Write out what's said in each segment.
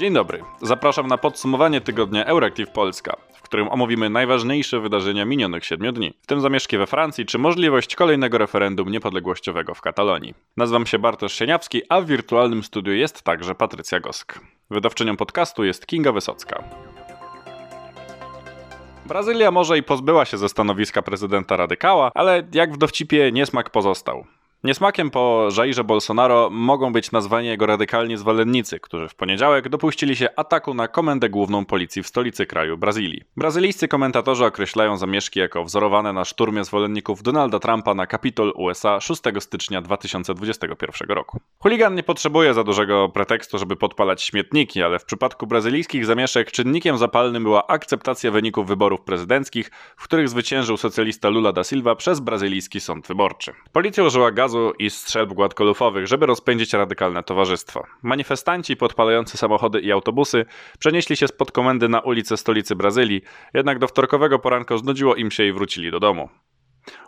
Dzień dobry. Zapraszam na podsumowanie tygodnia Euractiv Polska, w którym omówimy najważniejsze wydarzenia minionych siedmiu dni, w tym zamieszki we Francji czy możliwość kolejnego referendum niepodległościowego w Katalonii. Nazywam się Bartosz Sieniawski, a w wirtualnym studiu jest także Patrycja Gosk. Wydawczynią podcastu jest Kinga Wysocka. Brazylia może i pozbyła się ze stanowiska prezydenta radykała, ale jak w dowcipie niesmak pozostał. Niesmakiem po Jairze Bolsonaro mogą być nazwani jego radykalni zwolennicy, którzy w poniedziałek dopuścili się ataku na komendę główną policji w stolicy kraju Brazylii. Brazylijscy komentatorzy określają zamieszki jako wzorowane na szturmie zwolenników Donalda Trumpa na Kapitol USA 6 stycznia 2021 roku. Chuligan nie potrzebuje za dużego pretekstu, żeby podpalać śmietniki, ale w przypadku brazylijskich zamieszek czynnikiem zapalnym była akceptacja wyników wyborów prezydenckich, w których zwyciężył socjalista Lula da Silva przez brazylijski sąd wyborczy. Policja użyła gazu gazu i strzelb gładkolufowych, żeby rozpędzić radykalne towarzystwo. Manifestanci podpalający samochody i autobusy przenieśli się spod komendy na ulicę stolicy Brazylii, jednak do wtorkowego poranka znudziło im się i wrócili do domu.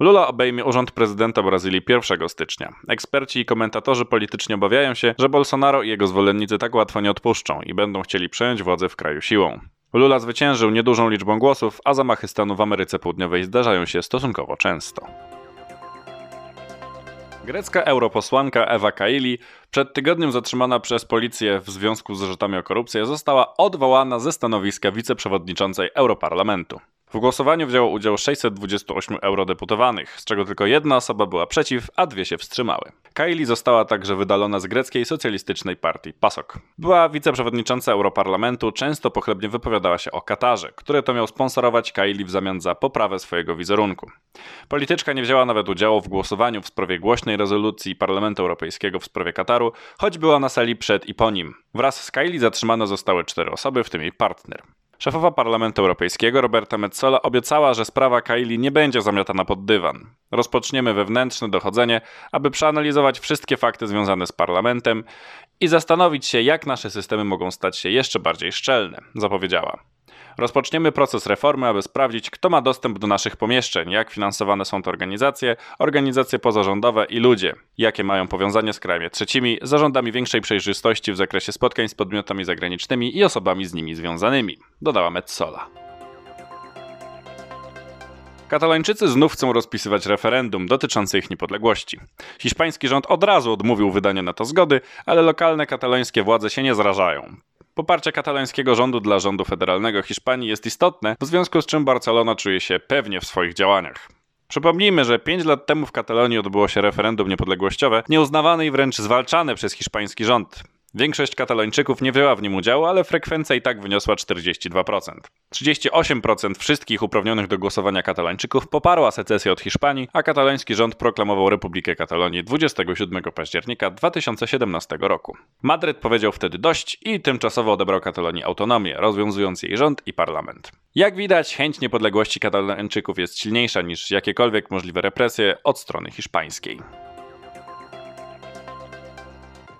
Lula obejmie urząd prezydenta Brazylii 1 stycznia. Eksperci i komentatorzy polityczni obawiają się, że Bolsonaro i jego zwolennicy tak łatwo nie odpuszczą i będą chcieli przejąć władzę w kraju siłą. Lula zwyciężył niedużą liczbą głosów, a zamachy stanu w Ameryce Południowej zdarzają się stosunkowo często. Grecka europosłanka Ewa Kaili, przed tygodniem zatrzymana przez policję w związku z zarzutami o korupcję, została odwołana ze stanowiska wiceprzewodniczącej Europarlamentu. W głosowaniu wzięło udział 628 eurodeputowanych, z czego tylko jedna osoba była przeciw, a dwie się wstrzymały. Kaili została także wydalona z greckiej socjalistycznej partii PASOK. Była wiceprzewodnicząca Europarlamentu, często pochlebnie wypowiadała się o Katarze, który to miał sponsorować Kaili w zamian za poprawę swojego wizerunku. Polityczka nie wzięła nawet udziału w głosowaniu w sprawie głośnej rezolucji Parlamentu Europejskiego w sprawie Kataru, choć była na sali przed i po nim. Wraz z Kaili zatrzymane zostały cztery osoby, w tym jej partner. Szefowa Parlamentu Europejskiego Roberta Metzola obiecała, że sprawa Kaili nie będzie zamiatana pod dywan. Rozpoczniemy wewnętrzne dochodzenie, aby przeanalizować wszystkie fakty związane z parlamentem i zastanowić się, jak nasze systemy mogą stać się jeszcze bardziej szczelne, zapowiedziała. Rozpoczniemy proces reformy, aby sprawdzić, kto ma dostęp do naszych pomieszczeń, jak finansowane są te organizacje, organizacje pozarządowe i ludzie, jakie mają powiązanie z krajami trzecimi, zarządami większej przejrzystości w zakresie spotkań z podmiotami zagranicznymi i osobami z nimi związanymi, dodała Metzola. Katalończycy znów chcą rozpisywać referendum dotyczące ich niepodległości. Hiszpański rząd od razu odmówił wydania na to zgody, ale lokalne katalońskie władze się nie zrażają. Poparcie katalońskiego rządu dla rządu federalnego Hiszpanii jest istotne, w związku z czym Barcelona czuje się pewnie w swoich działaniach. Przypomnijmy, że 5 lat temu w Katalonii odbyło się referendum niepodległościowe, nieuznawane i wręcz zwalczane przez hiszpański rząd. Większość Katalończyków nie wzięła w nim udziału, ale frekwencja i tak wyniosła 42%. 38% wszystkich uprawnionych do głosowania Katalończyków poparła secesję od Hiszpanii, a kataloński rząd proklamował Republikę Katalonii 27 października 2017 roku. Madryt powiedział wtedy dość i tymczasowo odebrał Katalonii autonomię, rozwiązując jej rząd i parlament. Jak widać, chęć niepodległości Katalończyków jest silniejsza niż jakiekolwiek możliwe represje od strony hiszpańskiej.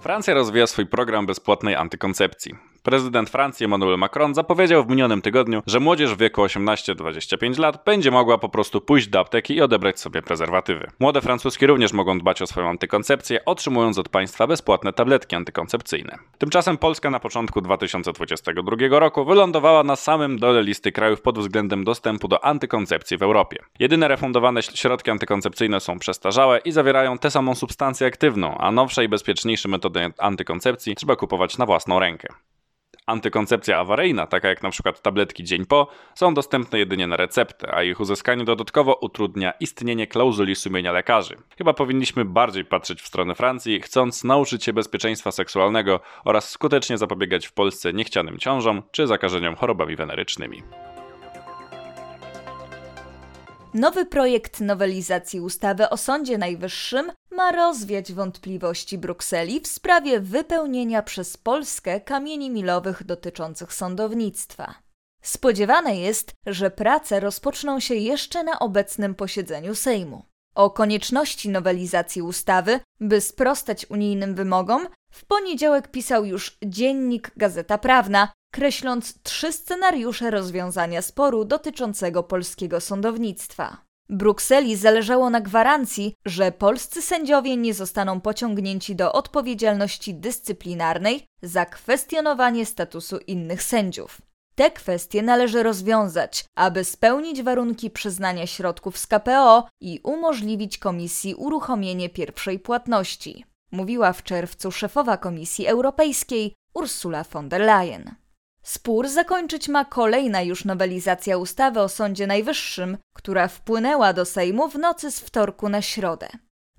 Francja rozwija swój program bezpłatnej antykoncepcji. Prezydent Francji Emmanuel Macron zapowiedział w minionym tygodniu, że młodzież w wieku 18-25 lat będzie mogła po prostu pójść do apteki i odebrać sobie prezerwatywy. Młode francuski również mogą dbać o swoją antykoncepcję, otrzymując od państwa bezpłatne tabletki antykoncepcyjne. Tymczasem Polska na początku 2022 roku wylądowała na samym dole listy krajów pod względem dostępu do antykoncepcji w Europie. Jedyne refundowane środki antykoncepcyjne są przestarzałe i zawierają tę samą substancję aktywną, a nowsze i bezpieczniejsze metody antykoncepcji trzeba kupować na własną rękę. Antykoncepcja awaryjna, taka jak np. tabletki dzień po, są dostępne jedynie na receptę, a ich uzyskanie dodatkowo utrudnia istnienie klauzuli sumienia lekarzy. Chyba powinniśmy bardziej patrzeć w stronę Francji, chcąc nauczyć się bezpieczeństwa seksualnego oraz skutecznie zapobiegać w Polsce niechcianym ciążom czy zakażeniom chorobami wenerycznymi. Nowy projekt nowelizacji ustawy o Sądzie Najwyższym ma rozwiać wątpliwości Brukseli w sprawie wypełnienia przez Polskę kamieni milowych dotyczących sądownictwa. Spodziewane jest, że prace rozpoczną się jeszcze na obecnym posiedzeniu Sejmu. O konieczności nowelizacji ustawy, by sprostać unijnym wymogom, w poniedziałek pisał już dziennik Gazeta Prawna, kreśląc trzy scenariusze rozwiązania sporu dotyczącego polskiego sądownictwa. Brukseli zależało na gwarancji, że polscy sędziowie nie zostaną pociągnięci do odpowiedzialności dyscyplinarnej za kwestionowanie statusu innych sędziów. Te kwestie należy rozwiązać, aby spełnić warunki przyznania środków z KPO i umożliwić komisji uruchomienie pierwszej płatności, mówiła w czerwcu szefowa Komisji Europejskiej Ursula von der Leyen. Spór zakończyć ma kolejna już nowelizacja ustawy o Sądzie Najwyższym, która wpłynęła do Sejmu w nocy z wtorku na środę.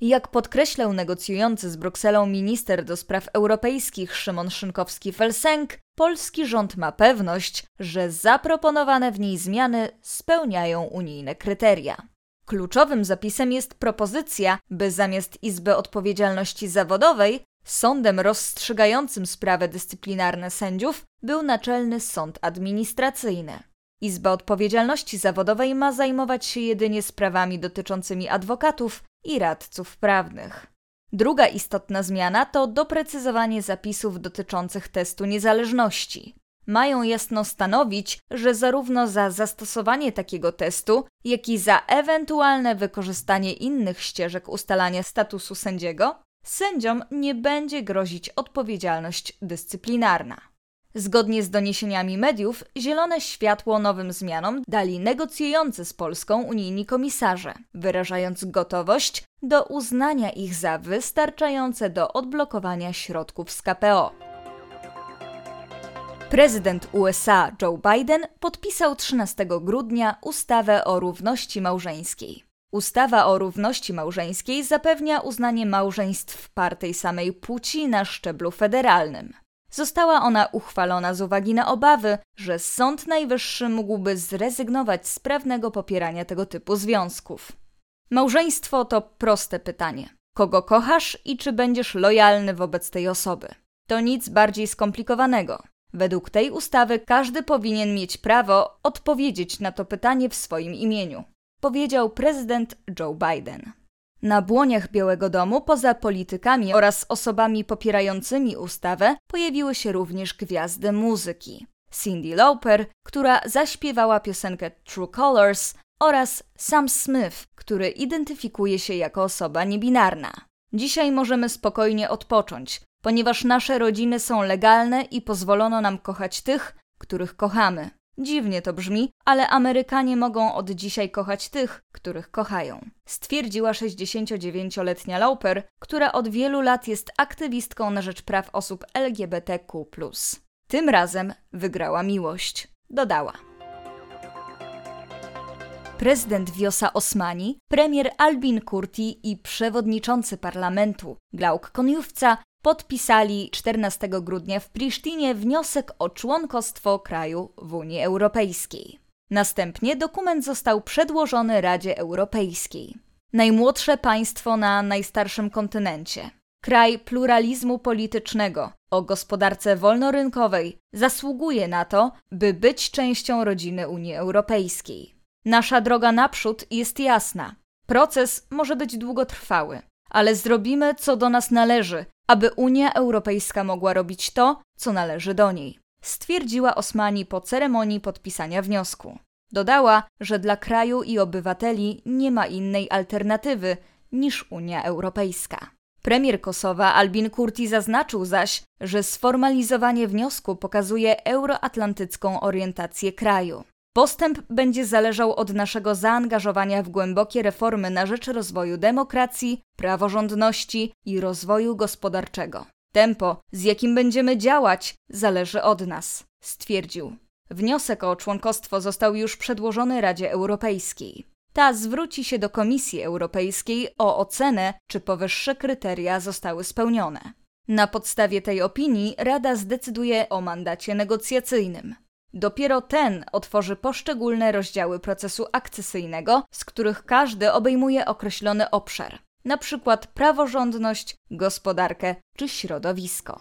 Jak podkreślał negocjujący z Brukselą minister do spraw europejskich Szymon Szynkowski-Felsenk, polski rząd ma pewność, że zaproponowane w niej zmiany spełniają unijne kryteria. Kluczowym zapisem jest propozycja, by zamiast Izby Odpowiedzialności Zawodowej Sądem rozstrzygającym sprawy dyscyplinarne sędziów był Naczelny Sąd Administracyjny. Izba Odpowiedzialności Zawodowej ma zajmować się jedynie sprawami dotyczącymi adwokatów i radców prawnych. Druga istotna zmiana to doprecyzowanie zapisów dotyczących testu niezależności. Mają jasno stanowić, że zarówno za zastosowanie takiego testu, jak i za ewentualne wykorzystanie innych ścieżek ustalania statusu sędziego, sędziom nie będzie grozić odpowiedzialność dyscyplinarna. Zgodnie z doniesieniami mediów, zielone światło nowym zmianom dali negocjujący z Polską unijni komisarze, wyrażając gotowość do uznania ich za wystarczające do odblokowania środków z KPO. Prezydent USA Joe Biden podpisał 13 grudnia ustawę o równości małżeńskiej. Ustawa o równości małżeńskiej zapewnia uznanie małżeństw par tej samej płci na szczeblu federalnym. Została ona uchwalona z uwagi na obawy, że Sąd Najwyższy mógłby zrezygnować z prawnego popierania tego typu związków. Małżeństwo to proste pytanie: kogo kochasz i czy będziesz lojalny wobec tej osoby? To nic bardziej skomplikowanego. Według tej ustawy każdy powinien mieć prawo odpowiedzieć na to pytanie w swoim imieniu powiedział prezydent Joe Biden. Na błoniach Białego Domu, poza politykami oraz osobami popierającymi ustawę, pojawiły się również gwiazdy muzyki. Cindy Lauper, która zaśpiewała piosenkę True Colors, oraz Sam Smith, który identyfikuje się jako osoba niebinarna. Dzisiaj możemy spokojnie odpocząć, ponieważ nasze rodziny są legalne i pozwolono nam kochać tych, których kochamy. Dziwnie to brzmi, ale Amerykanie mogą od dzisiaj kochać tych, których kochają. Stwierdziła 69-letnia Lauper, która od wielu lat jest aktywistką na rzecz praw osób LGBTQ. Tym razem wygrała miłość, dodała. Prezydent Wiosa Osmani, premier Albin Kurti i przewodniczący parlamentu Glauk Koniówca podpisali 14 grudnia w Prisztinie wniosek o członkostwo kraju w Unii Europejskiej. Następnie dokument został przedłożony Radzie Europejskiej. Najmłodsze państwo na najstarszym kontynencie. Kraj pluralizmu politycznego o gospodarce wolnorynkowej zasługuje na to, by być częścią rodziny Unii Europejskiej. Nasza droga naprzód jest jasna. Proces może być długotrwały, ale zrobimy, co do nas należy, aby Unia Europejska mogła robić to, co należy do niej, stwierdziła Osmani po ceremonii podpisania wniosku. Dodała, że dla kraju i obywateli nie ma innej alternatywy niż Unia Europejska. Premier Kosowa Albin Kurti zaznaczył zaś, że sformalizowanie wniosku pokazuje euroatlantycką orientację kraju. Postęp będzie zależał od naszego zaangażowania w głębokie reformy na rzecz rozwoju demokracji, praworządności i rozwoju gospodarczego. Tempo, z jakim będziemy działać, zależy od nas, stwierdził. Wniosek o członkostwo został już przedłożony Radzie Europejskiej. Ta zwróci się do Komisji Europejskiej o ocenę, czy powyższe kryteria zostały spełnione. Na podstawie tej opinii Rada zdecyduje o mandacie negocjacyjnym. Dopiero ten otworzy poszczególne rozdziały procesu akcesyjnego, z których każdy obejmuje określony obszar, np. praworządność, gospodarkę czy środowisko.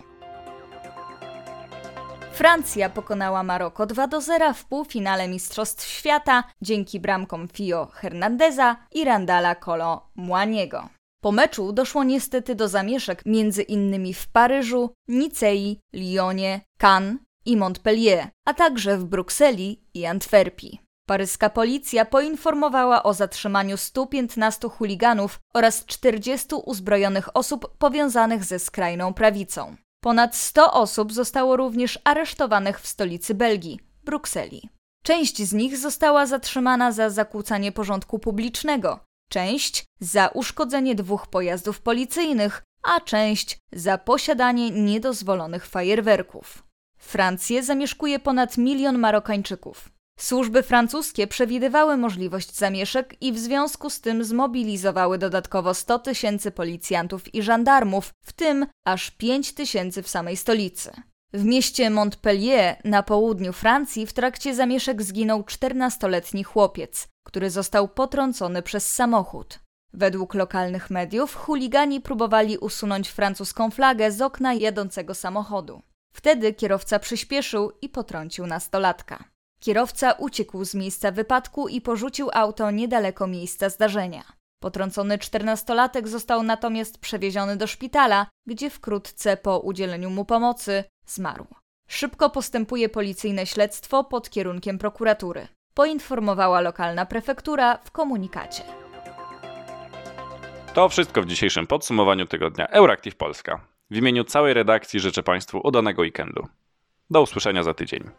Francja pokonała Maroko 2 do 0 w półfinale Mistrzostw Świata dzięki bramkom Fio Hernandeza i Randala Kolo Młaniego. Po meczu doszło niestety do zamieszek między innymi w Paryżu, Nicei, Lyonie, Cannes i Montpellier, a także w Brukseli i Antwerpii. Paryska policja poinformowała o zatrzymaniu 115 chuliganów oraz 40 uzbrojonych osób powiązanych ze skrajną prawicą. Ponad 100 osób zostało również aresztowanych w stolicy Belgii, Brukseli. Część z nich została zatrzymana za zakłócanie porządku publicznego, część za uszkodzenie dwóch pojazdów policyjnych, a część za posiadanie niedozwolonych fajerwerków. Francję zamieszkuje ponad milion Marokańczyków. Służby francuskie przewidywały możliwość zamieszek i w związku z tym zmobilizowały dodatkowo 100 tysięcy policjantów i żandarmów, w tym aż 5 tysięcy w samej stolicy. W mieście Montpellier na południu Francji w trakcie zamieszek zginął 14-letni chłopiec, który został potrącony przez samochód. Według lokalnych mediów chuligani próbowali usunąć francuską flagę z okna jadącego samochodu. Wtedy kierowca przyspieszył i potrącił nastolatka. Kierowca uciekł z miejsca wypadku i porzucił auto niedaleko miejsca zdarzenia. Potrącony czternastolatek został natomiast przewieziony do szpitala, gdzie wkrótce po udzieleniu mu pomocy zmarł. Szybko postępuje policyjne śledztwo pod kierunkiem prokuratury, poinformowała lokalna prefektura w komunikacie. To wszystko w dzisiejszym podsumowaniu tygodnia Euractiv Polska. W imieniu całej redakcji życzę Państwu udanego weekendu. Do usłyszenia za tydzień.